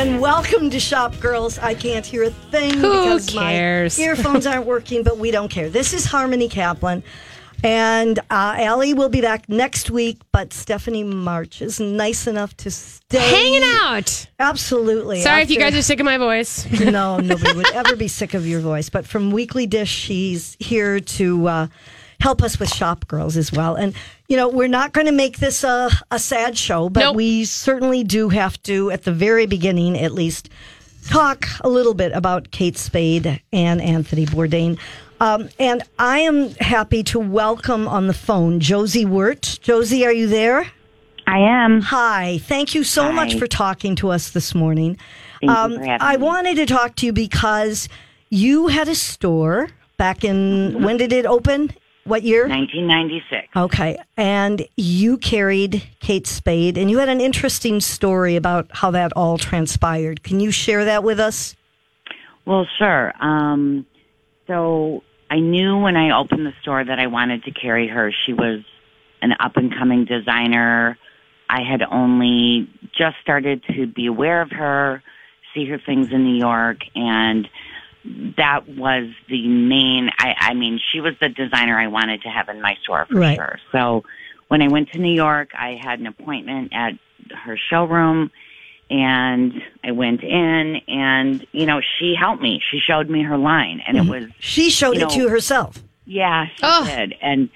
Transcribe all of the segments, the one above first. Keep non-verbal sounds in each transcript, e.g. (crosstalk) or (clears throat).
And welcome to Shop Girls. I can't hear a thing Who because cares? my (laughs) earphones aren't working, but we don't care. This is Harmony Kaplan. And uh, Allie will be back next week, but Stephanie March is nice enough to stay. Hanging out. Absolutely. Sorry if you guys are sick of my voice. no, nobody would (laughs) ever be sick of your voice. But from Weekly Dish, she's here to uh, help us with Shop Girls as well. And, you know, we're not going to make this a, a sad show, but Nope. we certainly do have to, at the very beginning at least, talk a little bit about Kate Spade and Anthony Bourdain. Um, and I am happy to welcome on the phone Josie Wirt. Josie, are you there? I am. Hi. Thank you so Hi. much for talking to us this morning. Thank you for having I me. wanted to talk to you because you had a store back in, when did it open? What year? 1996. Okay. And you carried Kate Spade, and you had an interesting story about how that all transpired. Can you share that with us? Well, sure. Um, so I knew when I opened the store that I wanted to carry her. She was an up and coming designer. I had only just started to be aware of her, see her things in New York, and that was the main. I, I mean, she was the designer I wanted to have in my store for Right. sure. So when I went to New York, I had an appointment at her showroom and I went in and, you know, she helped me. She showed me her line and it mm-hmm. was, She showed You it to know- you herself. yeah, she Oh. did. And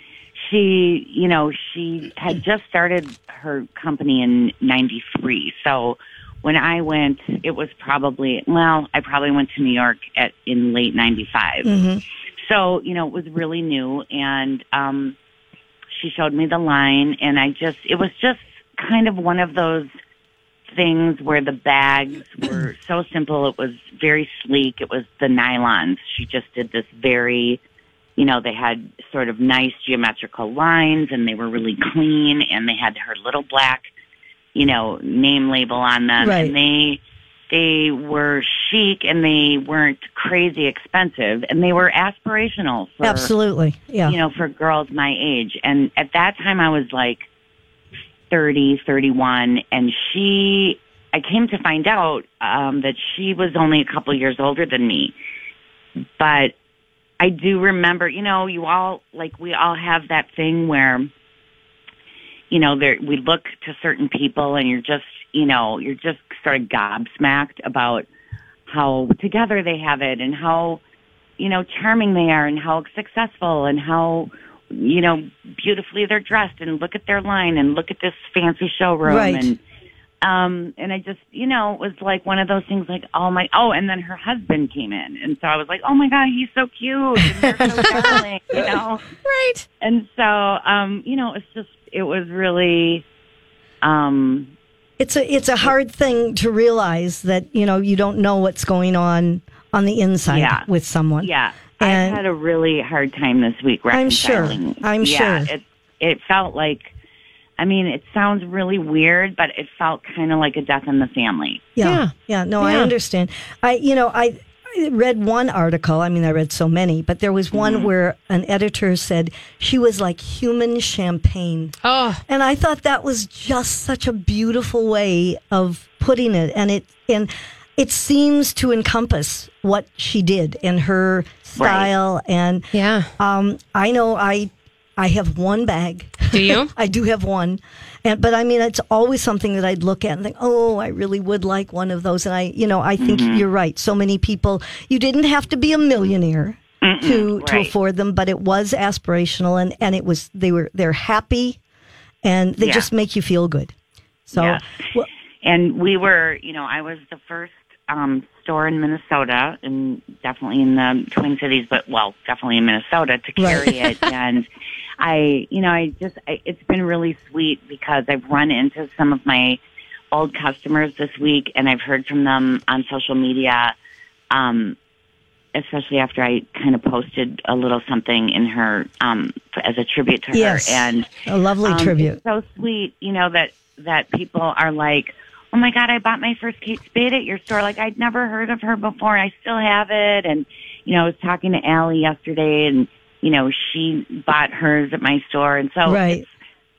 she, you know, she had just started her company in 93. So when I went, it was probably, well, I probably went to New York at, in late 95. hmm So, you know, it was really new and um she showed me the line and I just it was just kind of one of those things where the bags were (clears throat) so simple. It was very sleek. It was the nylons. She just did this very you know, they had sort of nice geometrical lines and they were really clean and they had her little black, you know, name label on them Right. and they they were chic and they weren't crazy expensive and they were aspirational for Absolutely. Yeah. you know for girls my age and at that time I was like 30 31 and she I came to find out um that she was only a couple years older than me but I do remember you know you all like we all have that thing where you know there we look to certain people and you're just you know you're just sort of gobsmacked about how together they have it and how you know charming they are and how successful and how you know beautifully they're dressed and look at their line and look at this fancy showroom Right. and um and I just you know it was like one of those things like oh my oh and then her husband came in and so I was like oh my god he's so cute and they're so darling you (laughs) know Right. and so um you know it's just it was really um it's a it's a hard thing to realize that you know you don't know what's going on on the inside Yeah. with someone. Yeah, And- I had a really hard time this week I'm sure. I'm yeah, sure. It it felt like, I mean, it sounds really weird, but it felt kind of like a death in the family. Yeah. Yeah. Yeah. No, I understand. I, you know, I, I read one article. I mean, I read so many, but there was one Mm-hmm. where an editor said she was like human champagne. Oh, And I thought that was just such a beautiful way of putting it. And it, and it seems to encompass what she did and her style. And, yeah. um, I know I, I have one bag. Do you? (laughs) I do have one, and but I mean it's always something that I'd look at and think, oh, I really would like one of those. And I, you know, I think Mm-hmm. you're right. So many people, you didn't have to be a millionaire to to right. afford them, but it was aspirational, and and it was they were they're happy, and they Yeah. just make you feel good. So, Yes. well, And we were, you know, I was the first um, store in Minnesota, and definitely in the Twin Cities, but well, definitely in Minnesota to carry it. (laughs) And I, you know, I just, I, it's been really sweet because I've run into some of my old customers this week, and I've heard from them on social media. Um, especially after I kind of posted a little something in her um, as a tribute to Yes. her, and a lovely um, tribute. So sweet, you know that that people are like, "Oh my God, I bought my first Kate Spade at your store. Like I'd never heard of her before. and I still have it." And you know, I was talking to Allie yesterday, and you know, she bought hers at my store, and so Right.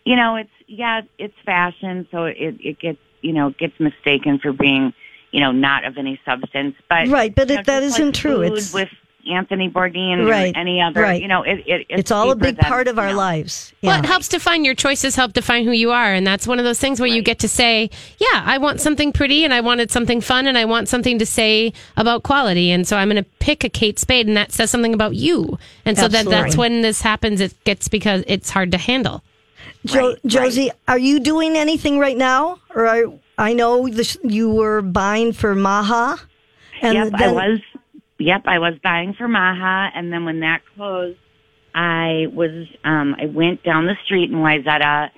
you know, it's yeah, it's fashion, so it it gets you know gets mistaken for being you know, not of any substance. But Right, but know, that isn't like true. It's- with Anthony Bourdain Right, or any other. right. You know, it, it, it's, It's all a big than, part of you our know. lives. Well, it helps define your choices, help define who you are. And that's one of those things where you get to say, yeah, I want something pretty and I wanted something fun and I want something to say about quality. And so I'm going to pick a Kate Spade and that says something about you. And so that, that's when this happens. It gets because it's hard to handle. Jo- Right, Josie, are you doing anything right now? Or are, I know this, you were buying for Maha. And yep, I was. Yep, I was buying for Maha, and then when that closed, I was. Um, I went down the street in Wayzata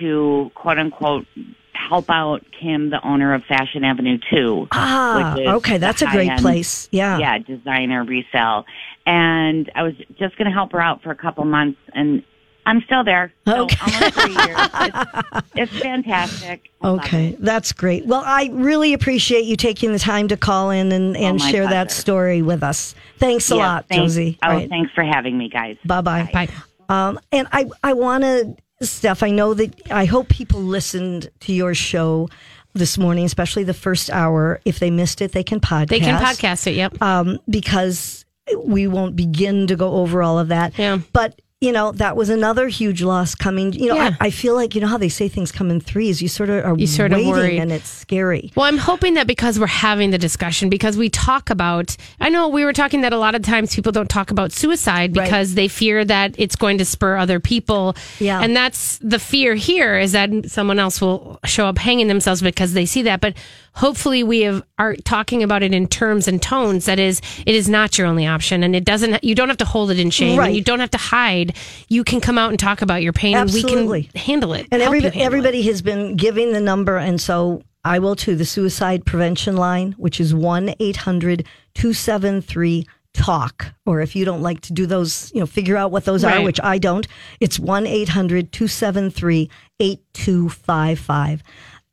to quote unquote help out Kim, the owner of Fashion Avenue Two. Ah, okay, that's a great place. Yeah. yeah, designer resale, and I was just going to help her out for a couple months, and I'm still there. So Okay. almost three years. It's, it's fantastic. I Okay, it. that's great. Well, I really appreciate you taking the time to call in and, and Oh, my share that story with us. Thanks a Yeah, lot, thanks- Josie. Oh, Right. thanks for having me, guys. Bye bye. Bye. Um, and I, I want to, Steph, I know that I hope people listened to your show this morning, especially the first hour. If they missed it, they can podcast. They can podcast it. Yep. Um, because we won't begin to go over all of that. Yeah. But, you know, that was another huge loss coming. You know, Yeah. I, I feel like, you know how they say things come in threes? You sort of are You sort of waiting worry. and it's scary. Well, I'm hoping that because we're having the discussion, because we talk about, I know we were talking that a lot of times people don't talk about suicide Right. because they fear that it's going to spur other people. Yeah. And that's the fear here is that someone else will show up hanging themselves because they see that. But hopefully we have, are talking about it in terms and tones that is, it is not your only option. And it doesn't, you don't have to hold it in shame Right. and you don't have to hide. You can come out and talk about your pain Absolutely. and we can handle it. And you everybody, it. has been giving the number, and so I will too. The suicide prevention line, which is 1 800 273 TALK. Or if you don't like to do those, you know, figure out what those are, which I don't, it's 1 800 273 8255.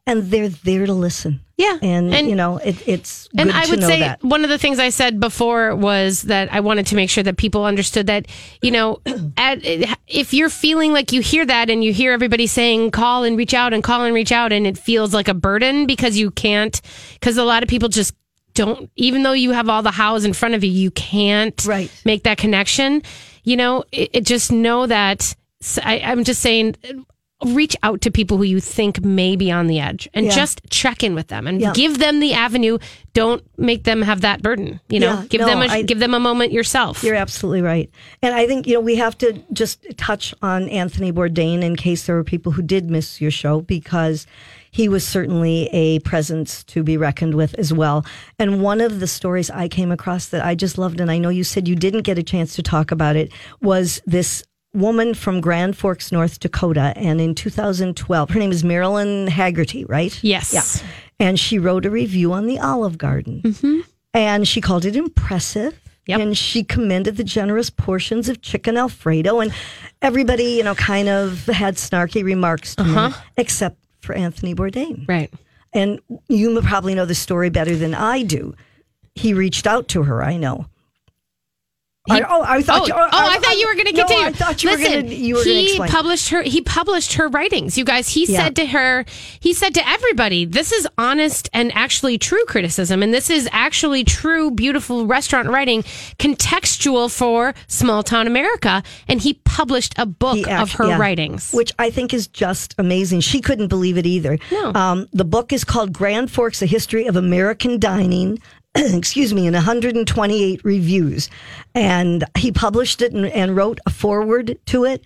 And they're there to listen. Yeah. And, And- you know, it, it's good And I would say that. one of the things I said before was that I wanted to make sure that people understood that, you know, (clears throat) at, if you're feeling like you hear that and you hear everybody saying call and reach out and call and reach out and it feels like a burden because you can't, because a lot of people just don't, even though you have all the hows in front of you, you can't Right. make that connection. You know, it, it just know that I, I'm just saying, reach out to people who you think may be on the edge and Yeah. just check in with them and Yeah. give them the avenue. Don't make them have that burden. You know, Yeah, give no, them a, I- give them a moment yourself. You're absolutely right. And I think, you know, we have to just touch on Anthony Bourdain in case there were people who did miss your show because he was certainly a presence to be reckoned with as well. And one of the stories I came across that I just loved, and I know you said you didn't get a chance to talk about it, was this woman from Grand Forks, North Dakota. And in 2012, her name is Marilyn Hagerty, right? Yes. Yeah. And she wrote a review on the Olive Garden. And she called it impressive. Yep. And she commended the generous portions of chicken Alfredo. And everybody, you know, kind of had snarky remarks to Uh-huh. me, except for Anthony Bourdain. Right. And you probably know the story better than I do. He reached out to her, I know. I, oh, I thought. Oh, you, oh, I thought you were going to no, continue. I thought you Listen, were going to. You were going to he published her. He published her writings. You guys. He Yeah. said to her. He said to everybody, "This is honest and actually true criticism, and this is actually true, beautiful restaurant writing, contextual for small town America." And he published a book He of her yeah. writings. which I think is just amazing. She couldn't believe it either. No. Um, the book is called Grand Forks: A History of American Dining. (clears throat) excuse me, in 128 reviews, and he published it and, and wrote a foreword to it.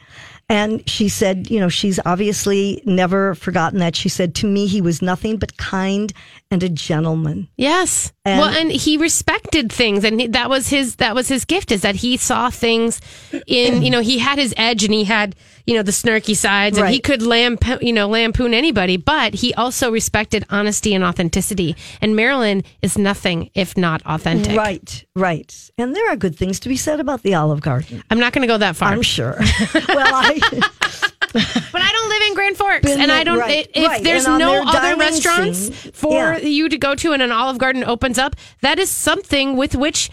And she said, you know, she's obviously never forgotten that. She said, to me, he was nothing but kind and a gentleman. Yes. And- well, and he respected things, and he, that was his that was his gift is that he saw things in you know he had his edge and he had you know the snarky sides and he could lamp you know lampoon anybody, but he also respected honesty and authenticity. And Marilyn is nothing if not authentic. Right, right. And there are good things to be said about the Olive Garden. I'm not going to go that far, I'm sure. (laughs) well, I. (laughs) but I don't live in Grand Forks, Been and I don't. right, if right. there's no other restaurants scene, for yeah. you to go to, and an Olive Garden opens up, that is something with which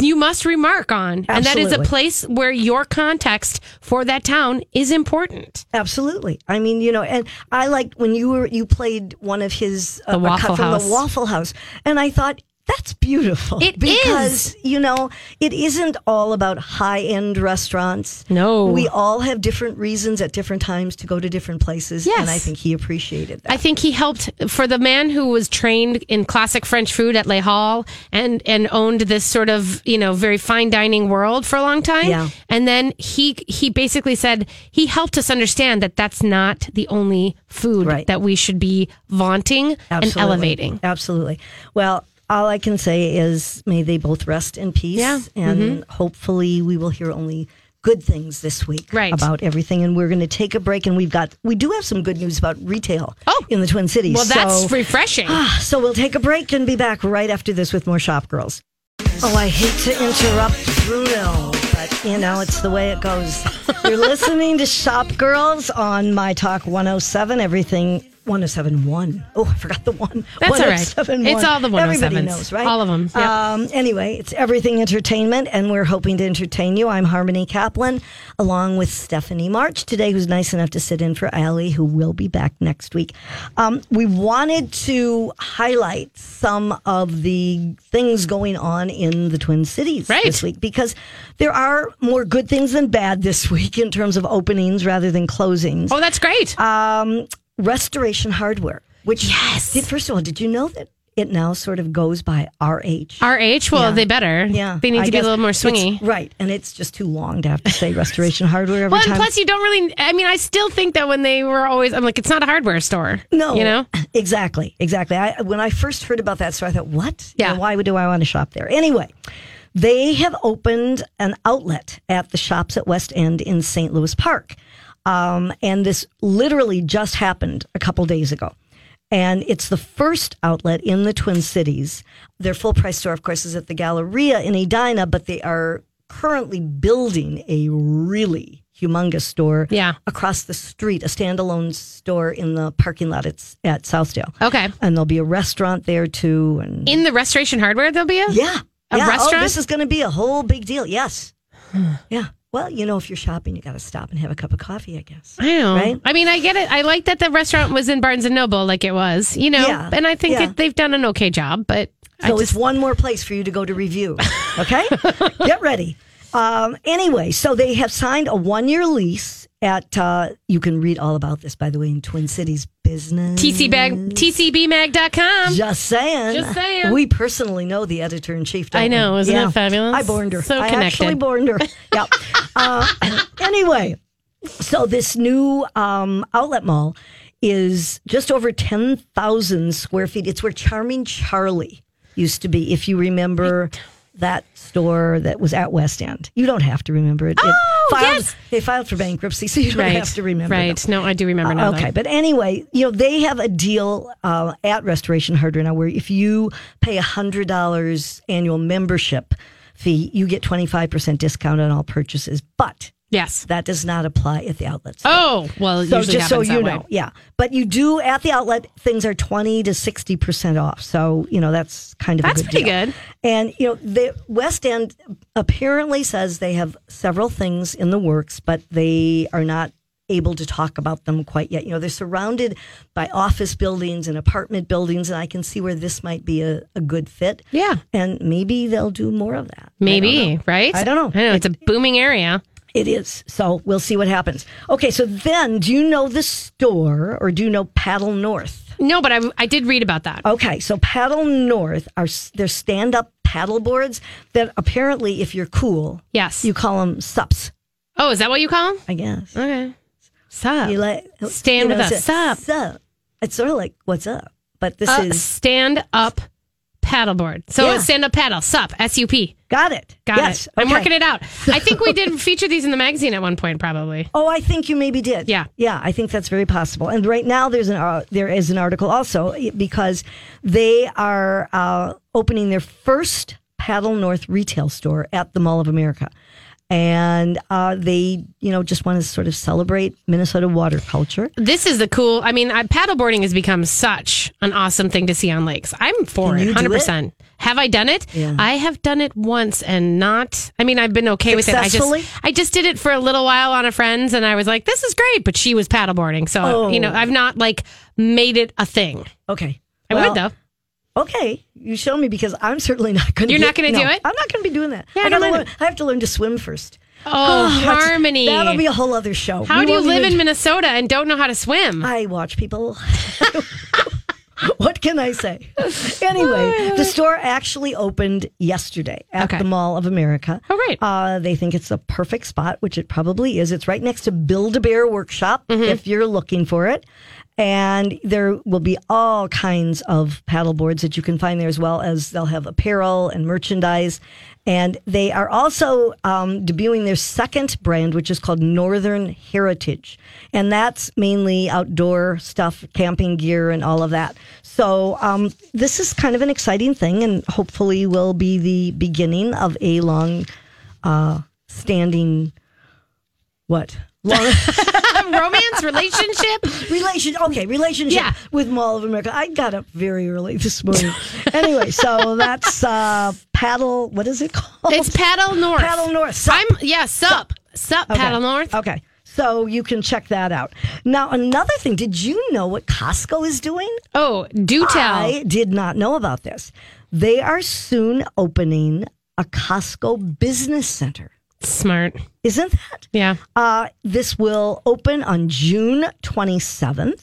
you must remark on. And that is a place where your context for that town is important. Absolutely. I mean, you know, and I liked when you were you played one of his uh, The Waffle cut from House. the Waffle House, and I thought that's beautiful. It because you know it isn't all about high end restaurants. No. we all have different reasons at different times to go to different places, Yes. and I think he appreciated that. I think he helped for the man who was trained in classic French food at Les Halles and and owned this sort of you know very fine dining world for a long time. Yeah. And then he he basically said he helped us understand that that's not the only food Right. that we should be vaunting and elevating. Absolutely. Well, all I can say is may they both rest in peace. Yeah. And mm-hmm. hopefully we will hear only good things this week Right. about everything. And we're going to take a break. And we've got, we do have some good news about retail Oh. in the Twin Cities. Well, that's So- refreshing. Ah, so we'll take a break and be back right after this with more Shop Girls. Oh, I hate to interrupt Bruno, but you know, it's the way it goes. You're listening to Shop Girls on My Talk 107, everything 1071. Oh, I forgot the one. That's all right. It's all the Everybody knows, right? All of 'em, yep. Um, anyway, it's Everything Entertainment, and we're hoping to entertain you. I'm Harmony Kaplan, along with Stephanie March today, who's nice enough to sit in for Allie, who will be back next week. Um, we wanted to highlight some of the things going on in the Twin Cities Right. this week because there are more good things than bad this week in terms of openings rather than closings. oh, that's great. Um, Restoration Hardware, which Yes. did first of all, did you know that it now sort of goes by RH? RH, well, yeah. they better. Yeah, They need I to be a little more swingy. right? And it's just too long to have to say Restoration Hardware every Well, time. plus, you don't really. I mean, I still think that when they were always, I'm like, it's not a hardware store. no, you know. (laughs) exactly, exactly. I, when I first heard about that store, I thought, what? You Yeah. know, why would do I want to shop there? Anyway, they have opened an outlet at the shops at West End in St. Louis Park, um, and this literally just happened a couple days ago. And it's the first outlet in the Twin Cities. Their full price store, of course, is at the Galleria in Edina, but they are currently building a really humongous store Yeah. across the street, a standalone store in the parking lot at, at Southdale. Okay. And there'll be a restaurant there too. And In the restoration hardware, there'll be a. yeah. A yeah. restaurant? Oh, this is going to be a whole big deal. Yes. yeah. Well, you know, if you're shopping, you got to stop and have a cup of coffee, I guess. I know. Right? I mean, I get it. I like that the restaurant was in Barnes and Noble, like it was, you know. Yeah. And I think Yeah. it, they've done an okay job, but I So just it's one more place for you to go to review. Okay? (laughs) Get ready. Um, anyway, so they have signed a one year lease at, uh, you can read all about this, by the way, in Twin Cities Business. TC bag, TCBmag.com. Just saying. Just saying. We personally know the editor in chief. I know. Isn't it fabulous? I borned her. So I actually connected. borned her. (laughs) yeah. Uh, anyway, so this new um, outlet mall is just over 10,000 square feet. It's where Charming Charlie used to be, if you remember that store that was at West End. You don't have to remember it. it Oh, filed, yes. They filed for bankruptcy, (laughs) so you don't Right. have to remember. them. Right. No, I do remember now. Okay, though. but anyway, you know they have a deal uh, at Restoration Hardware now where if you pay a hundred dollars annual membership fee, you get twenty five percent discount on all purchases. But Yes. that does not apply at the outlet. store. Oh, well, so usually just so you that know, yeah. But you do at the outlet things are twenty to sixty percent off. So you know that's kind of That's a good pretty deal. good. And you know the West End apparently says they have several things in the works, but they are not able to talk about them quite yet. You know they're surrounded by office buildings and apartment buildings, and I can see where this might be a, a good fit. Yeah. and maybe they'll do more of that. I Maybe, know. right? I don't know. I know. It's a booming area. It is. So we'll see what happens. Okay, so then do you know the store or do you know Paddle North? No, but I, I did read about that. Okay, so Paddle North are they're stand up paddle boards that apparently, if you're cool, Yes. you call them sups. oh, is that what you call them? I guess. Okay. Sup? You like Stand with us. Sup. Sup. It's sort of like what's up, but this Uh, is stand up paddleboard. So Yeah. stand up paddle. Sup. S U P. got it. Got yes. it. I'm okay. working it out. (laughs) I think we did feature these in the magazine at one point, probably. Oh, I think you maybe did. Yeah. yeah, I think that's very possible. And right now, there's an uh, there is an article also because they are uh, opening their first Paddle North retail store at the Mall of America, and uh, they, you know, just want to sort of celebrate Minnesota water culture. This is the cool. I mean, I, paddleboarding has become such an awesome thing to see on lakes. I'm for it, hundred percent. Have I done it? Yeah. I have done it once and not. I mean, I've been okay with it. I just, I just did it for a little while on a friend's, and I was like, "This is great," but she was paddleboarding, so Oh. you know, I've not like made it a thing. Okay. I Well, would though. Okay, you show me because I'm certainly not going to. You're not gonna do it? I'm not going to be doing that. Yeah, I learn, I have to learn to swim first. Oh, (sighs) that's- harmony. That'll be a whole other show. How We do you live even- in Minnesota and don't know how to swim? I watch people. (laughs) what can I say? Anyway, the (laughs) store actually opened yesterday at Okay. the Mall of America. Oh, great. Uh, they think it's a perfect spot, which it probably is. It's right next to Build a Bear Workshop Mm-hmm. if you're looking for it. And there will be all kinds of paddle boards that you can find there, as well as they'll have apparel and merchandise. And they are also um, debuting their second brand, which is called Northern Heritage. And that's mainly outdoor stuff, camping gear, and all of that. So um, this is kind of an exciting thing, and hopefully will be the beginning of a long uh, standing, what? Long (laughs) (laughs) Romance, relationship. relation. Okay, relationship Yeah. with Mall of America. I got up very early this morning. anyway, so that's uh, paddle. What is it called? It's paddle north. Paddle North. Sup. I'm yeah, sup, sup, Okay. paddle north. Okay. So you can check that out. Now, another thing, did you know what Costco is doing? Oh, do tell. I did not know about this. They are soon opening a Costco business center. Smart. Isn't that? Yeah. Uh, this will open on June 27th.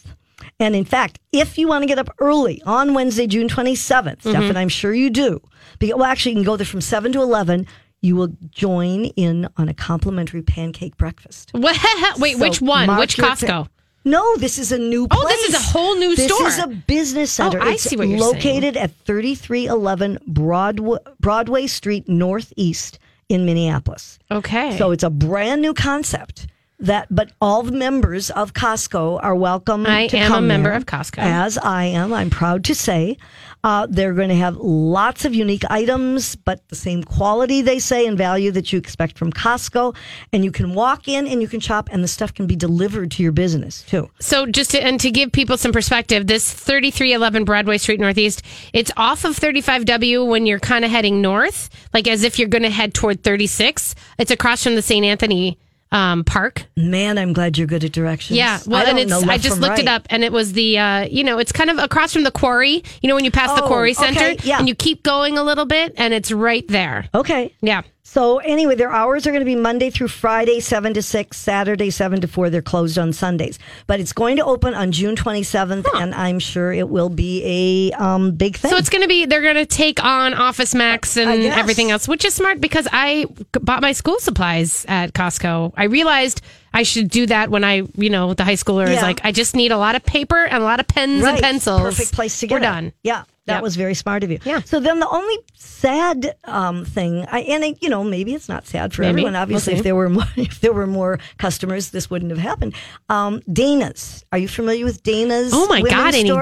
And in fact, if you want to get up early on Wednesday, June 27th, Steph, and I'm sure you do, because, well, actually, you can go there from 7 to 11. You will join in on a complimentary pancake breakfast. What? (laughs) Wait, So which one? Which Costco? No, this is a new place. Oh, this is a whole new this store. This is a business center. Oh, I it's see what you're saying. located at 3311 Broadway, Broadway Street Northeast in Minneapolis. Okay. So it's a brand new concept that, but all the members of Costco are welcome. I to am a member of Costco. as I am. I'm proud to say uh, they're going to have lots of unique items, but the same quality they say and value that you expect from Costco. And you can walk in and you can shop, and the stuff can be delivered to your business too. So just to, and to give people some perspective, this 3311 Broadway Street Northeast, it's off of 35W when you're kind of heading north, like as if you're going to head toward 36. It's across from the St. Anthony um, Park. Man, I'm glad you're good at directions. Yeah, well, I and it's I just looked it up, and it was the uh, you know it's kind of across from the quarry. You know when you pass the Oh, quarry okay, center, yeah. and you keep going a little bit, and it's right there. Okay. Yeah. So anyway, their hours are going to be Monday through Friday, seven to six, Saturday, seven to four. They're closed on Sundays, but it's going to open on June twenty seventh, and I'm sure it will be a um, big thing. So it's going to be they're going to take on Office Max and everything else, which is smart because I bought my school supplies at Costco. I realized I should do that when I, you know, the high schooler is like, I just need a lot of paper and a lot of pens right. and pencils. Perfect place to get We're it. done. Yeah, that Yep. was very smart of you. Yeah. So then the only sad um, thing, I, and I, you know, maybe it's not sad for Maybe. everyone. We'll Obviously, if there were more, (laughs) if there were more customers, this wouldn't have happened. Um, Dana's. Are you familiar with Dana's? Oh my God, any store?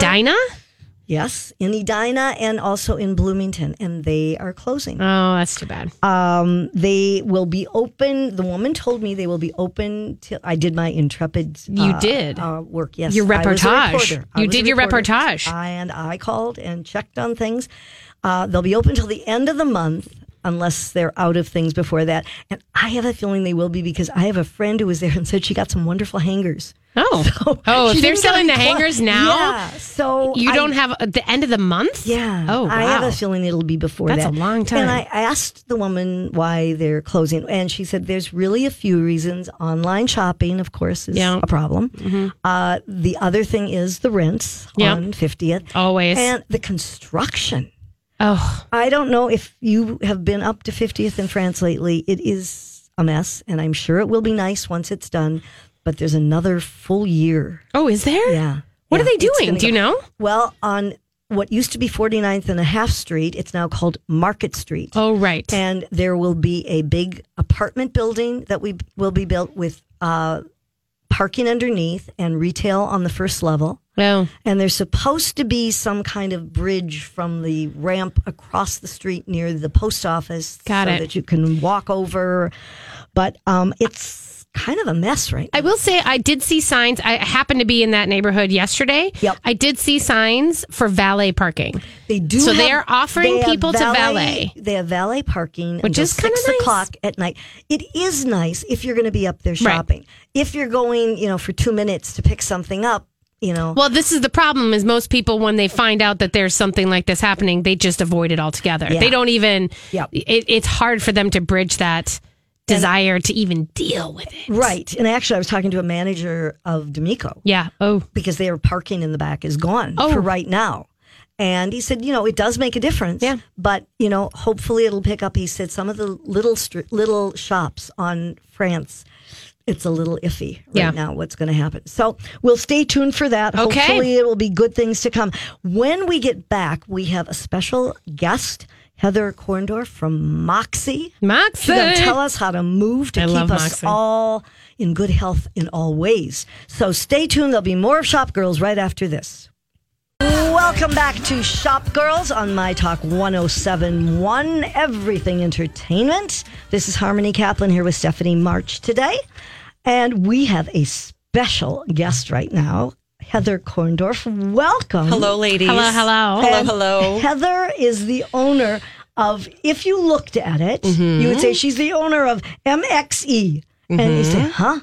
Yes, in Edina and also in Bloomington, and they are closing. Oh, that's too bad. Um, they will be open. The woman told me they will be open till I did my intrepid. You uh, did? uh, work. Yes, Your I was a reportage. You did your reportage. and I called and checked on things. Uh, they'll be open till the end of the month. Unless they're out of things before that. And I have a feeling they will be because I have a friend who was there and said she got some wonderful hangers. Oh, (laughs) oh, if they're selling the hangers now, Yeah. So you I- don't have at the end of the month. yeah. Oh, wow. I have a feeling it'll be before That's that. a long time. And I asked the woman why they're closing, and she said there's really a few reasons. Online shopping, of course, is Yeah. Mm-hmm. a problem. Uh, the other thing is the rents Yeah. on 50th. Always. And the construction. oh, I don't know if you have been up to 50th in France lately. It is a mess, and I'm sure it will be nice once it's done. But there's another full year. oh, is there? Yeah. What Yeah, are they doing? Do you go- know? Well, on what used to be 49th and a half street, it's now called Market Street. Oh, right. And there will be a big apartment building that we will be built with uh, parking underneath and retail on the first level. Oh, And there's supposed to be some kind of bridge from the ramp across the street near the post office Got so it. that you can walk over. But um, it's kind of a mess right now. I will say I did see signs. I happened to be in that neighborhood yesterday. Yep. I did see signs for valet parking. They do. So have- they are offering they people to valet. They have valet parking, Which is kinda six nice. o'clock at night. It is nice if you're going to be up there shopping. If you're going, you know, for two minutes to pick something up, you know. Well, this is the problem: is most people when they find out that there's something like this happening, they just avoid it altogether. Yeah. They don't even. Yep. It, it's hard for them to bridge that desire to even deal with it. right. And actually, I was talking to a manager of D'Amico Yeah. Oh. because their parking in the back is gone Oh. for right now. And he said, you know, it does make a difference. Yeah. But you know, hopefully it'll pick up. He said some of the little little shops on France. It's a little iffy right Yeah. now what's going to happen. So we'll stay tuned for that. Okay. Hopefully it will be good things to come. When we get back, we have a special guest, Heather Korndorf from Moxie. Moxie. She's going to tell us how to move to I keep us Moxie. all in good health in all ways. So stay tuned. There'll be more of Shop Girls right after this. Welcome back to Shop Girls on My Talk 1071, Everything Entertainment. This is Harmony Kaplan here with Stephanie March today. And we have a special guest right now, Heather Korndorf. Welcome. Hello, ladies. Hello. Hello. Hello, And hello. Heather is the owner of, if you looked at it, you Mm-hmm. would say she's the owner of MXE. And you say, Mm-hmm. huh?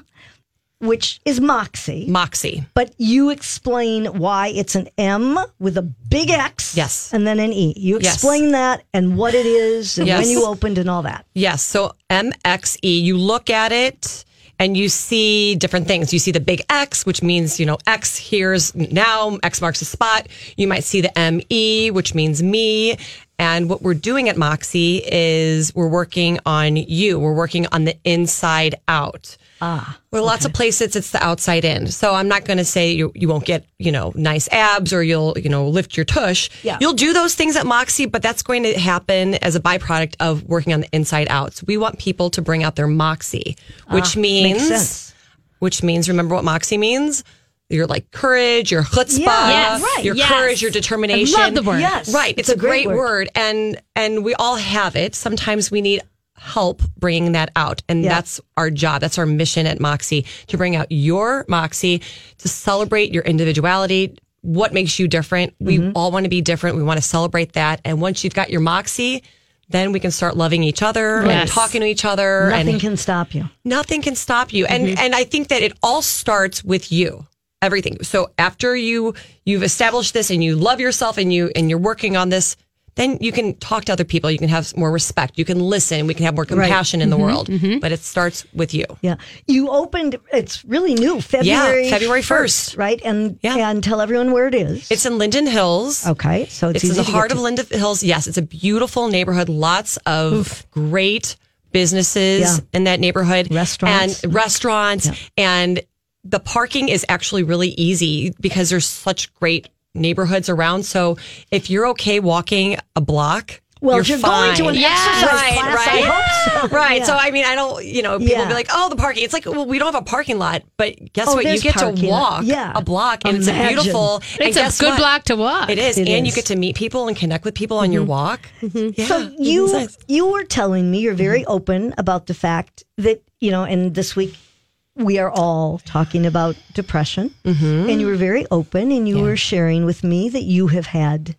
Which is Moxie. Moxie. But you explain why it's an M with a big X. Yes. And then an E. You Yes. explain that and what it is and Yes. when you opened and all that. Yes. So MXE, you look at it and you see different things. You see the big X, which means, you know, X here's now, X marks the spot. You might see the ME, which means me. And what we're doing at Moxie is we're working on you. We're working on the inside out. Ah. Well, lots of places it's the outside in. So I'm not going to say you, you won't get, you know, nice abs or you'll, you know, lift your tush. Yeah. You'll do those things at Moxie, but that's going to happen as a byproduct of working on the inside out. So we want people to bring out their Moxie, which means, Ah, sense. which means, remember what Moxie means? Your like courage, your chutzpah, Yes. right. your Yes. courage, your determination. I love the word. Yes. Right. It's, a, great, word. And and we all have it. Sometimes we need help bringing that out. And Yeah. that's our job. That's our mission at Moxie to bring out your Moxie, to celebrate your individuality. What makes you different? We Mm-hmm. all want to be different. We want to celebrate that. And once you've got your Moxie, then we can start loving each other and talking to each other. Nothing and can stop you. nothing can stop you and Mm-hmm. and i think that it all starts with you everything so after you you've established this and you love yourself and you and you're working on this then you can talk to other people you can have more respect you can listen we can have more compassion in the mm-hmm. world mm-hmm. but it starts with you Yeah. You opened, it's really new, February yeah, February 1st. right? And, Yeah. and tell everyone where it is. it's in linden hills okay. So it's, it's in the heart of to. Linden Hills. Yes, it's a beautiful neighborhood. Lots of great businesses Yeah. in that neighborhood, Restaurants. and restaurants, and the parking is actually really easy because there's such great neighborhoods around. So if you're okay walking a block. Well, you're you're fine. going to an Yeah. exercise Right, class, I right. hope so. Right. Yeah. So I mean, I don't, you know, people Yeah. be like, "Oh, the parking." It's like, well, we don't have a parking lot, but guess Oh, what? You there's get to walk Yeah. a block, and it's a beautiful. and It's a good what? block to walk. It is, It and you get to meet people and connect with people on your walk. Yeah, So you nice. you were telling me you're very Mm-hmm. open about the fact that you know, and this week we are all talking about depression, Mm-hmm. and you were very open, and you were sharing with me that you have had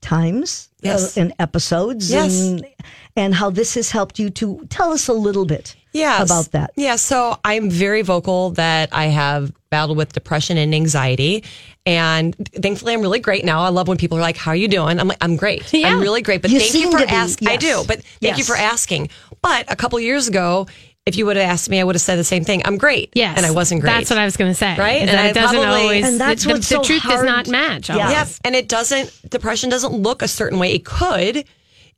times Yes. uh, and episodes, Yes. and and how this has helped you to tell us a little bit Yes. about that. Yeah, so I'm very vocal that I have battled with depression and anxiety. And thankfully, I'm really great now. I love when people are like, "How are you doing?" I'm like, "I'm great. Yeah. I'm really great." But You thank you for asking. I do, but thank you for asking. But a couple years ago, if you would have asked me, I would have said the same thing. I'm great. Yes. and I wasn't great. That's what I was going to say. Right? Is And it doesn't probably- always. And that's the, the, what's the so truth does not match. Yeah. always. Yep. And it doesn't, depression doesn't look a certain way. It could.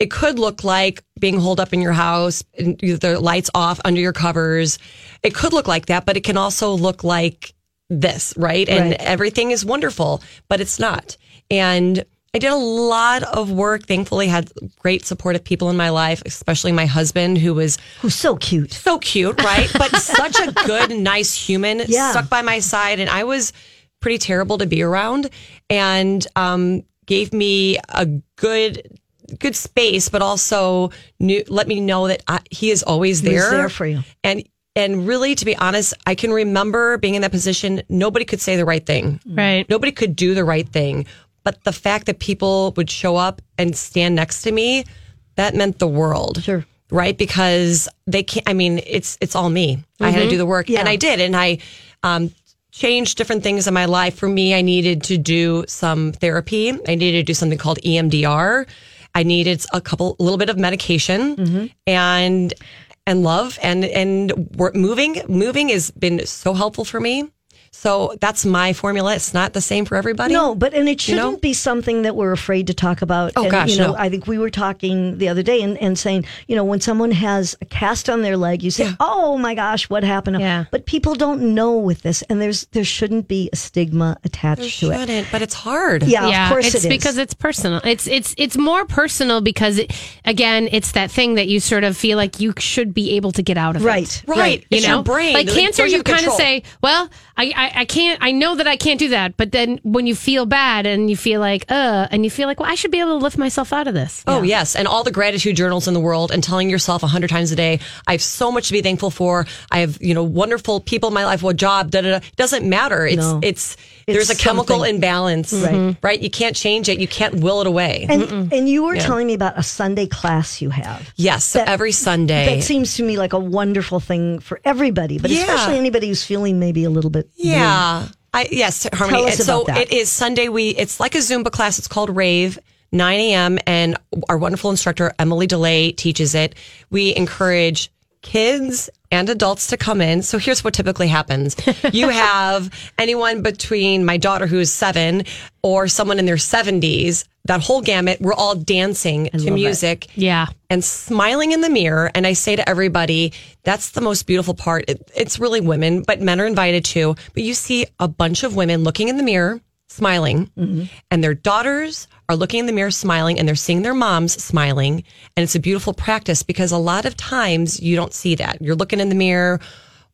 It could look like being holed up in your house, and the lights off under your covers. It could look like that, but it can also look like this, right? And Right. everything is wonderful, but it's not. And I did a lot of work. Thankfully, had great supportive people in my life, especially my husband, who was Who's so cute. so cute, right? But (laughs) such a good, nice human Yeah. stuck by my side. And I was pretty terrible to be around and um, gave me a good good space, but also knew, let me know that I, he is always He was there. there for you. And and really, to be honest, I can remember being in that position. Nobody could say the right thing. Right. Nobody could do the right thing. But the fact that people would show up and stand next to me, that meant the world. Sure. Right? Because they can't, I mean, it's, it's all me. I had to do the work Yeah. and I did. And I, um, changed different things in my life. For me, I needed to do some therapy. I needed to do something called EMDR. I needed a couple, a little bit of medication and, and love and, and work, moving, moving has been so helpful for me. So that's my formula. It's not the same for everybody. No, but and it You shouldn't know? be something that we're afraid to talk about. Oh, and, gosh, you know, no. I think we were talking the other day and, and saying, you know, when someone has a cast on their leg, you say, "Oh my gosh, what happened?" Yeah. But people don't know with this, and there's there shouldn't be a stigma attached There to it. shouldn't, but it's hard. Yeah, yeah, of course it's it is. because it's personal. It's it's it's more personal because it, again, it's that thing that you sort of feel like you should be able to get out of Right, it. Right. You It's know, your brain. like Like, cancer, you you out of kind of say, "Well, I, I I can't. I know that I can't do that." But then when you feel bad and you feel like, uh, and you feel like, well, I should be able to lift myself out of this. Oh, yes. And all the gratitude journals in the world and telling yourself a hundred times a day, I have so much to be thankful for. I have, you know, wonderful people in my life, what job, da da da. It doesn't matter. It's, No. it's, there's a chemical something. imbalance, right. right? Mm-hmm. You can't change it. You can't will it away. And and you were telling me about a Sunday class you have. yes. That- every Sunday. That seems to me like a wonderful thing for everybody, but Yeah. especially anybody who's feeling maybe a little bit. Yeah. I, yes, Harmony. Tell us And so that. it is Sunday. We it's like a Zumba class. It's called Rave. 9 a.m. and our wonderful instructor Emily DeLay teaches it. We encourage kids and adults to come in. So here's what typically happens. (laughs) You have anyone between my daughter who is seven or someone in their 70s, that whole gamut, we're all dancing to love it. music Yeah. and smiling in the mirror. And I say to everybody, that's the most beautiful part. It, it's really women, but men are invited too. But you see a bunch of women looking in the mirror, smiling, mm-hmm. and their daughters are looking in the mirror, smiling, and they're seeing their moms smiling. And it's a beautiful practice because a lot of times you don't see that. You're looking in the mirror.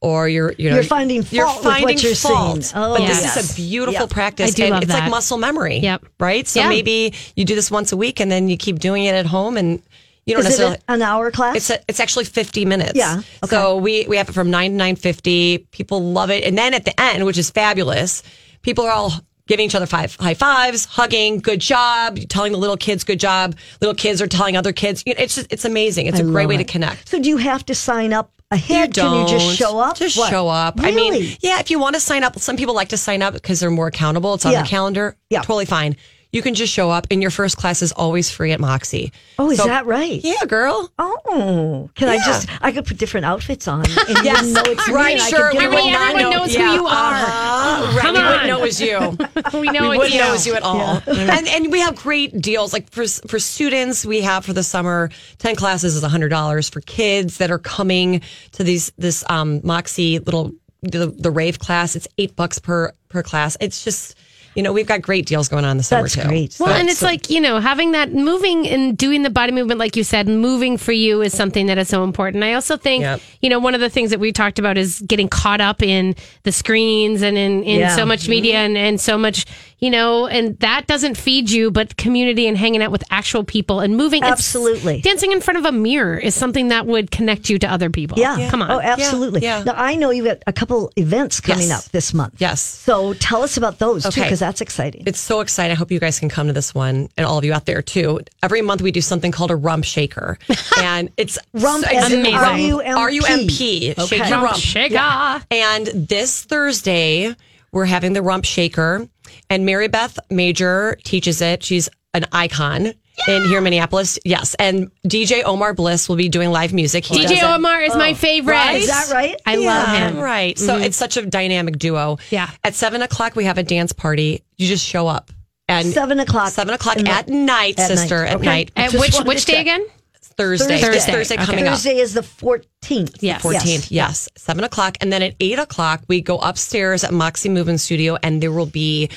Or you're, you know, You're finding fault with what finding you're fault. Oh, but yes. this is a beautiful Yeah. practice, and it's like muscle memory. Yep. Right. So Yeah. maybe you do this once a week, and then you keep doing it at home, and you don't Is necessarily. it an hour class? It's a, it's actually 50 minutes. Yeah, okay. So we, we have it from 9 to 9.50. People love it. And then at the end, which is fabulous, people are all giving each other five high fives, hugging, good job, telling the little kids, good job. Little kids are telling other kids. It's just, it's amazing. It's a I great love way to connect. So do you have to sign up You ahead? don't. Can you just show up? Just What? show up. I mean, yeah, if you want to sign up, some people like to sign up because they're more accountable. It's on Yeah. the calendar. Yeah. Totally fine. You can just show up, and your first class is always free at Moxie. Oh, is So- that right? Yeah, girl. Oh, can I just? I could put different outfits on, and Yes, know it's right, and I sure. could We get would not know- knows who you are. Uh-huh. Right, Come we wouldn't on. know it was you. (laughs) we know we it's wouldn't you. know it you at all. and and we have great deals. Like for for students, we have for the summer ten classes is hundred dollars. For kids that are coming to these this um, Moxie little the, the rave class, it's eight bucks per per class. It's just you know we've got great deals going on this summer That's too. great. Well, and That's- it's like, you know, having that moving and doing the body movement, like you said, moving for you is something that is so important. I also think, Yep. you know, one of the things that we talked about is getting caught up in the screens and in, in Yeah. so much media mm-hmm. and, and so much, you know, and that doesn't feed you, but community and hanging out with actual people and moving. it's- Absolutely. dancing in front of a mirror is something that would connect you to other people. Yeah. Come on. Oh, absolutely. Yeah. Now I know you've got a couple events coming Yes. up this month. Yes. So tell us about those too, because that's exciting. It's so exciting. I hope you guys can come to this one and all of you out there too. Every month we do something called a rump shaker. (laughs) And it's Rump it's as in amazing. R-U-M-P. R-U-M-P. Okay. Shake your rump. Shake And this Thursday, we're having the rump shaker, and Mary Beth Major teaches it. She's an icon in here in Minneapolis. Yes. And DJ Omar Bliss will be doing live music. He does DJ Omar is my oh. favorite. right? Is that right? I love Yeah, him. Right. So mm-hmm. it's such a dynamic duo. Yeah. At seven o'clock, we have a dance party. You just show up. And Seven o'clock Seven o'clock at night, at sister, night. at Okay. night. At which which day again? Thursday. Thursday. Just Thursday Okay. coming up. Thursday is the 14th. Yes. 14th, yes. Seven o'clock. And then at eight o'clock, we go upstairs at Moxie Movement Studio and there will be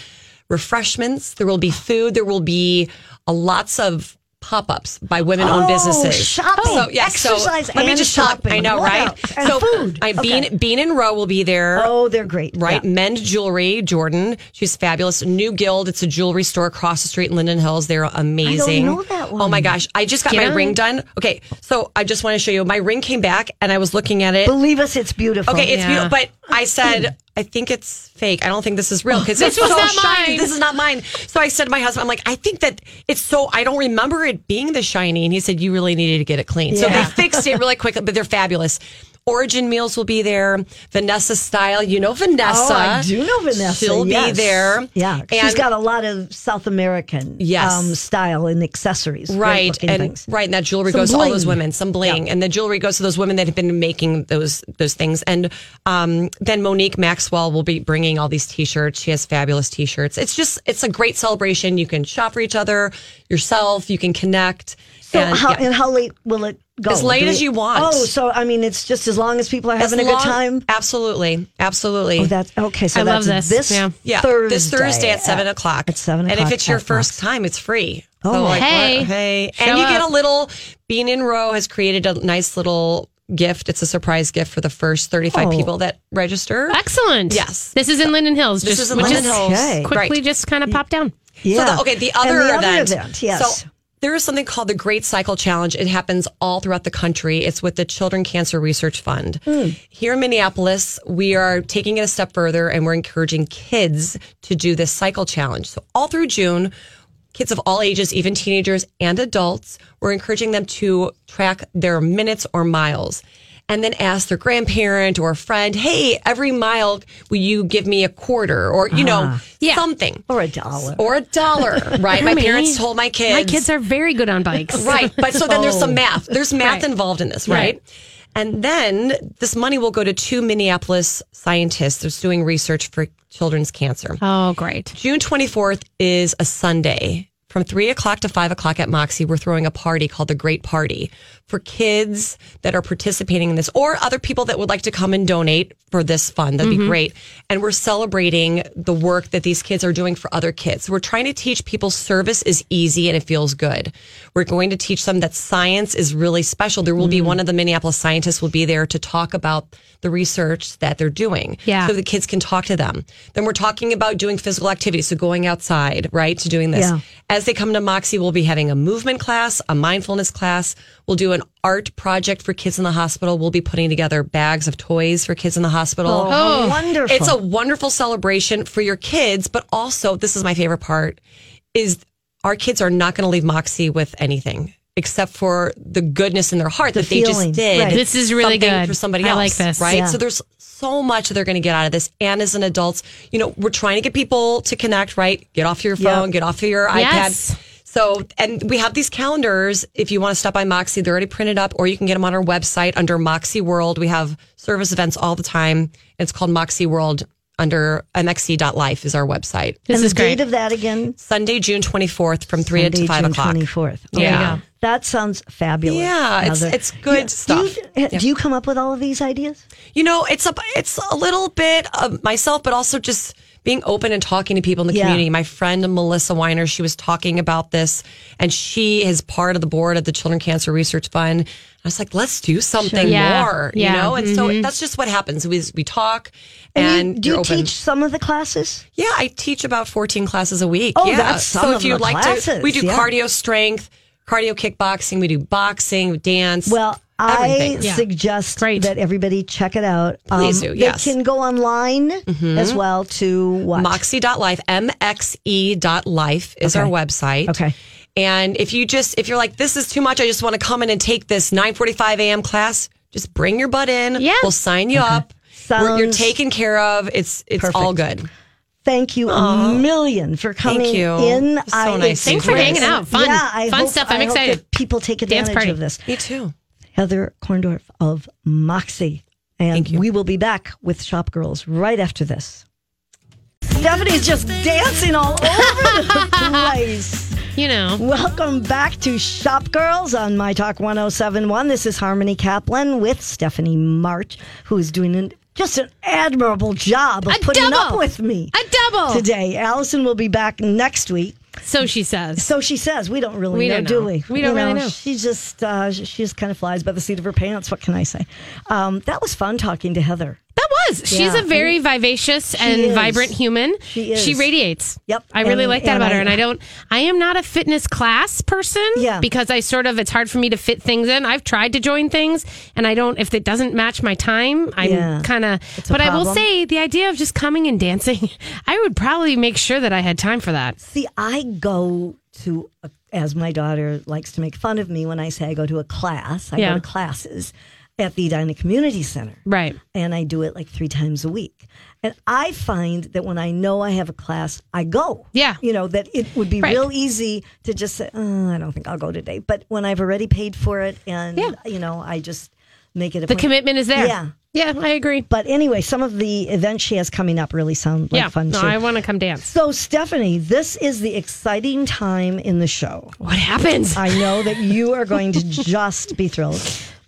refreshments. There will be food. There will be uh, lots of pop-ups by women-owned Oh, businesses. shopping, so yeah, exercise so let me and just talk. I know, right? else? And so food. I, Bean Okay. Bean and Row will be there Oh, they're great. right? Yeah. Men's jewelry, Jordan. She's fabulous. New Guild. It's a jewelry store across the street in Linden Hills. They're amazing. know that one. Oh my gosh. I just got Get my on. ring done. Okay. So I just want to show you. My ring came back and I was looking at it. Believe us, it's beautiful. Okay, it's Yeah. beautiful. But I said, I think it's fake. I don't think this is real oh, because This it's was so not shiny. mine. This is not mine. So I said to my husband, I'm like, I think that it's so, I don't remember it being the shiny. And he said, You really needed to get it clean. So they fixed it really quickly, but they're fabulous. Origin meals will be there. Vanessa style. You know Vanessa. Oh, I do know Vanessa. She'll yes. be there. Yeah, she's got a lot of South American Yes. um, style and accessories. Right, and things. right, and that jewelry Some goes to all those women, some bling, and the jewelry goes to those women that have been making those those things. And um, then Monique Maxwell will be bringing all these T-shirts. She has fabulous T-shirts. It's just it's a great celebration. You can shop for each other, yourself. You can connect. So and, how yeah. and how late will it go? As late Do as you want. Oh, so I mean, it's just as long as people are As having a long- good time. Absolutely, absolutely. Oh, that's okay. So I that's love this. This Yeah. Yeah, Thursday this Thursday at seven o'clock. At seven o'clock. and if it's your first Fox. time, it's free. Oh. so like, Hey. what- hey, Show and you get a little. Bean in Row has created a nice little gift. It's a surprise gift for the first thirty-five Oh. people that register. Excellent. Yes. This is in Linden Hills. This just, is in Linden Hills. Okay. Quickly, Right. just kind of pop down. Yeah. So the, okay, the other, and the event. Event yes. So there is something called the Great Cycle Challenge. It happens all throughout the country. It's with the Children Cancer Research Fund. Hmm. Here in Minneapolis, we are taking it a step further and we're encouraging kids to do this cycle challenge. So all through June, kids of all ages, even teenagers and adults, we're encouraging them to track their minutes or miles. And then ask their grandparent or a friend, hey, every mile, will you give me a quarter or, you know, uh-huh. Yeah. something? or a dollar. or a dollar, (laughs) right? my parents told my kids. My kids are very good on bikes. (laughs) right, but so then there's Oh. some math. There's math Right. involved in this, right? Right. And then this money will go to two Minneapolis scientists that's doing research for children's cancer. Oh, great. June 24th is a Sunday. From three o'clock to five o'clock at Moxie, we're throwing a party called the Great Party for kids that are participating in this or other people that would like to come and donate for this fund. That'd be mm-hmm. great. And we're celebrating the work that these kids are doing for other kids. We're trying to teach people service is easy and it feels good. We're going to teach them that science is really special. There will be mm-hmm. one of the Minneapolis scientists will be there to talk about the research that they're doing. Yeah. So the kids can talk to them. Then we're talking about doing physical activity. So going outside, right, to doing this. Yeah. As they come to Moxie, we'll be having a movement class, a mindfulness class. We'll do an art project for kids in the hospital. We'll be putting together bags of toys for kids in the hospital. oh, how wonderful! It's a wonderful celebration for your kids, but also, this is my favorite part, is our kids are not going to leave Moxie with anything except for the goodness in their heart that they just did. right. This is really good. for somebody I else. like this. Right? Yeah. So there's so much they're going to get out of this. And as an adult, you know, we're trying to get people to connect, right? Get off your phone, Yeah. get off of your Yes. iPad. So, and we have these calendars. If you want to stop by Moxie, they're already printed up, or you can get them on our website under Moxie World. We have service events all the time. It's called Moxie World under mxc.life is our website. This and is the great. date of that again? Sunday, June 24th from 3 to 5 o'clock. Twenty fourth. Oh, yeah. that sounds fabulous. Yeah, it's- it's good stuff. Do you, do you come up with all of these ideas? You know, it's a it's a little bit of myself, but also just being open and talking to people in the Yeah. community. My friend Melissa Weiner, she was talking about this, and she is part of the board of the Children Cancer Research Fund. I was like, let's do something Yeah. more, you know. And so mm-hmm. that's just what happens. We we talk, And, and, you, do you're you open. teach some of the classes? Yeah, I teach about 14 classes a week. Oh, yeah. that's some so of if you'd the like to, classes, we do yeah. cardio strength, cardio kickboxing, we do boxing, dance. Well, I. Yeah. suggest Great. that everybody check it out. Um, Please do, yes. They can go online as well to what? Moxie.life, mxe.life is Okay. our website. Okay. And if you just, if you're like, this is too much, I just want to come in and take this 945 a.m. class, just bring your butt in. Yeah. We'll sign you up. We're, you're taken care of. It's, it's perfect. all good. Thank you a million for coming you. in. So nice it's Thanks for hanging out. Fun. Yeah, I Fun hope- stuff. I'm I hope excited. people take Dance advantage party. of this. Me too. Heather Korndorf of Moxie. And we will be back with Shop Girls right after this. Stephanie's just dancing all over the (laughs) place. You know. Welcome back to Shop Girls on My Talk 1071. This is Harmony Kaplan with Stephanie March, who is doing an just an admirable job of A putting up with me A double. today. Allison will be back next week. So she says. So she says, we don't really We know, don't do we? We don't You really know. She just, uh, she just kind of flies by the seat of her pants. What can I say? Um, that was fun talking to Heather. Was. She's a very vivacious and is. vibrant human. She is. She radiates. Yep. I really And- like that about her. And I don't, I am not a fitness class person. Yeah. Because I sort of, it's hard for me to fit things in. I've tried to join things and I don't, if it doesn't match my time, I'm Yeah. kind of, but I will say the idea of just coming and dancing, (laughs) I would probably make sure that I had time for that. See, I go to, a, as my daughter likes to make fun of me when I say I go to a class, I Yeah. go to classes at the Edina Community Center. Right. and I do it like three times a week. And I find that when I know I have a class, I go. Yeah. You know, that it would be Right. real easy to just say, oh, I don't think I'll go today. But when I've already paid for it and, Yeah. you know, I just make it a The point. commitment is there. Yeah. Yeah, I agree. But anyway, some of the events she has coming up really sound like yeah. fun no, too. I want to come dance. so, Stephanie, this is the exciting time in the show. What happens? I know that you are going to (laughs) just be thrilled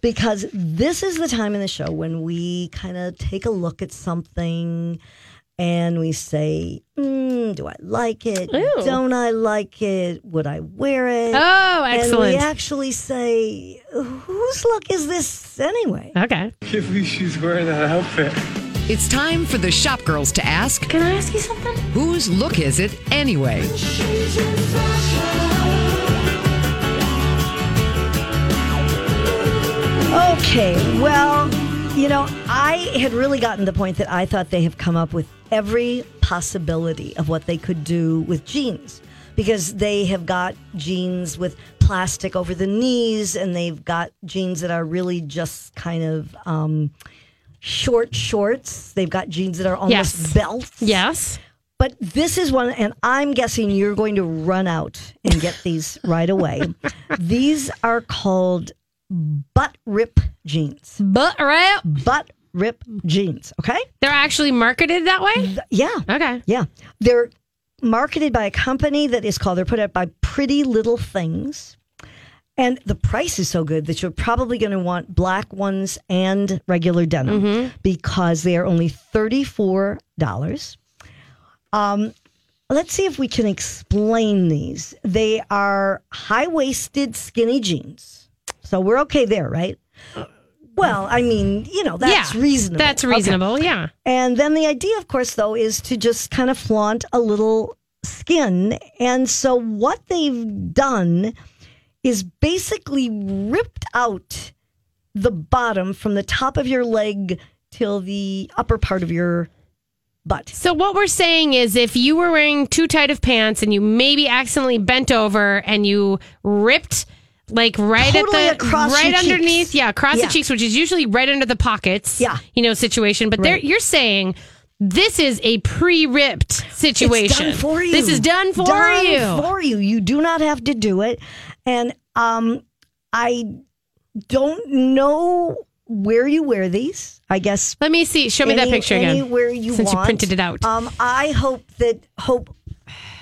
because this is the time in the show when we kind of take a look at something and we say, mm, Do I like it? Ooh. Don't I like it? Would I wear it? Oh, And excellent. we actually say, Whose look is this anyway? okay. can't believe she's wearing that outfit. It's time for the shop girls to ask, Can I ask you something? whose look is it anyway? Okay, well, you know, I had really gotten the point that I thought they have come up with every possibility of what they could do with jeans because they have got jeans with plastic over the knees and they've got jeans that are really just kind of um, short shorts. They've got jeans that are almost Yes. belts. Yes. But this is one, and I'm guessing you're going to run out and get these right away. (laughs) These are called butt rip jeans. But right. Butt rip jeans. Okay. They're actually marketed that way? Th- Yeah. Okay. Yeah. They're marketed by a company that is called, they're put out by Pretty Little Things. And the price is so good that you're probably going to want black ones and regular denim because they are only $34. Um, let's see if we can explain these. They are high waisted, skinny jeans. So we're okay there, right? Well, I mean, you know, that's yeah. reasonable. That's Okay. reasonable. Yeah. And then the idea, of course, though, is to just kind of flaunt a little skin. And so what they've done is basically ripped out the bottom from the top of your leg till the upper part of your butt. So what we're saying is if you were wearing too tight of pants and you maybe accidentally bent over and you ripped like right Totally at the across right underneath, cheeks. yeah, across Yeah. the cheeks, which is usually right under the pockets. Yeah. You know, situation. But there Right. you're saying this is a pre-ripped situation. For you. This is done for Done you. For you. You do not have to do it. And um, I don't know where you wear these. I guess Let me see. Show me that picture again. Anywhere you Since you printed it out. Um, I hope that hope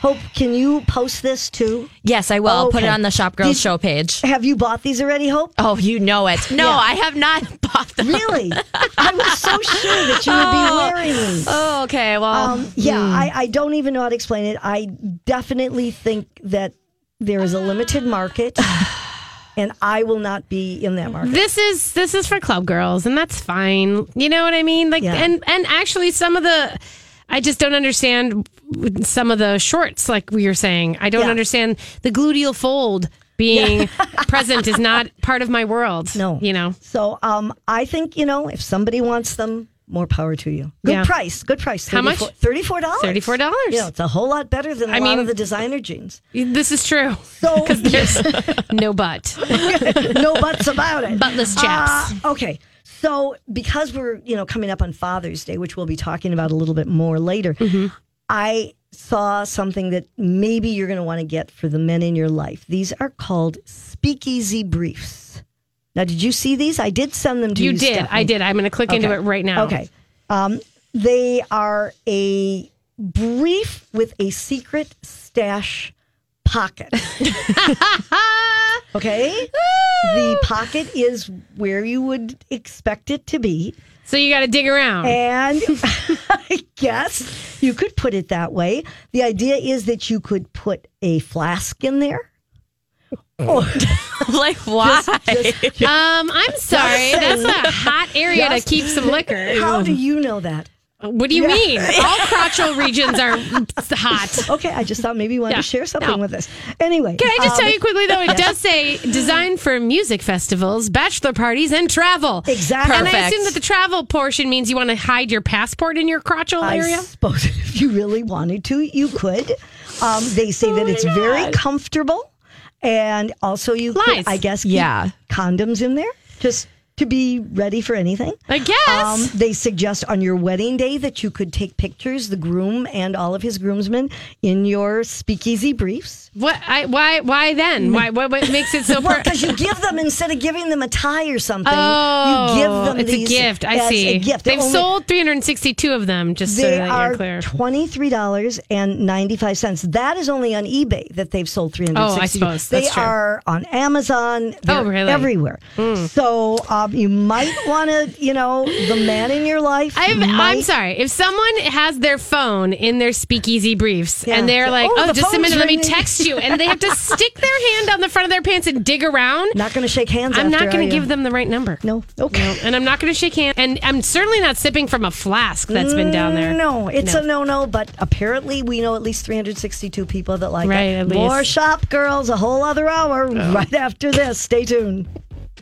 hope. Can you post this too? Yes, I will. I'll put it on the Shop Girls Did- show page. Have you bought these already? Hope. Oh, you know it. No, Yeah. I have not (laughs) bought them. Really? I was so sure that you would be wearing these. Oh, okay. Well, Um, yeah, I, I don't even know how to explain it. I definitely think that there is a limited market, (sighs) and I will not be in that market. this is this is for club girls and that's fine you know what i mean like Yeah. and and actually some of the i just don't understand some of the shorts like we were saying i don't Yeah. understand the gluteal fold being (laughs) (laughs) present is not part of my world No. you know So um, I think, you know, if somebody wants them, more power to you. Good Yeah. price. Good price. How much? $34. $34. You know, it's a whole lot better than a I lot mean- of the designer jeans. this is true So, (laughs) there's no but no buts about it. buttless chaps Uh, okay. So because we're, you know, coming up on Father's Day, which we'll be talking about a little bit more later, Mm-hmm. I saw something that maybe you're going to want to get for the men in your life. These are called speakeasy briefs. Now, did you see these? I did send them to you. you did i did i'm gonna click into it right now Okay. Um, they are a brief with a secret stash pocket. (laughs) okay? the pocket is where you would expect it to be. So you got to dig around. And (laughs) I guess you could put it that way. The idea is that you could put a flask in there. Or (laughs) like why? um, I'm sorry. That's a hot area Just- to keep some liquor. how do you know that? What do you mean? (laughs) All crotchal regions are hot. Okay, I just thought maybe you wanted Yeah, to share something no. with us. Anyway, Can I just um, tell you quickly though? It does say designed for music festivals, bachelor parties, and travel. Exactly. And I assume that the travel portion means you want to hide your passport in your crotchal I area. suppose (laughs) if you really wanted to, you could. Um, they say Oh that it's very comfortable, and also you could, Lies. I guess, keep Yeah. condoms in there just to be ready for anything. I guess. Um, they suggest on your wedding day that you could take pictures, the groom and all of his groomsmen, in your speakeasy briefs. what? I, why? Why then? Why? What, what makes it so? (laughs) Well, Per- because you give them instead of giving them a tie or something, oh, you give them it's these a gift. I see. A gift. They've Only- sold 362 of them. Just so that are you're clear. twenty three dollars and ninety five cents. That is only on eBay that they've sold three hundred. Oh, I suppose. they true. are on Amazon. They're Oh, really? Everywhere. So um, you might want to, you know, the man in your life. I've, might, I'm sorry. If someone has their phone in their speakeasy briefs Yeah. and they're like, Oh, "Oh, the just a phone's minute, let me text you," and they have to (laughs) stick their hand on the front of their pants and dig around, Not going to shake hands. I'm after, not going to give uh, them the right number. No. Okay. And I'm not going to shake hands. And I'm certainly not sipping from a flask that's been down there. Mm, no, it's No. a no-no. But apparently, we know at least 362 people that like Right, it. at More shop girls, a whole other hour oh. right after this. Stay tuned.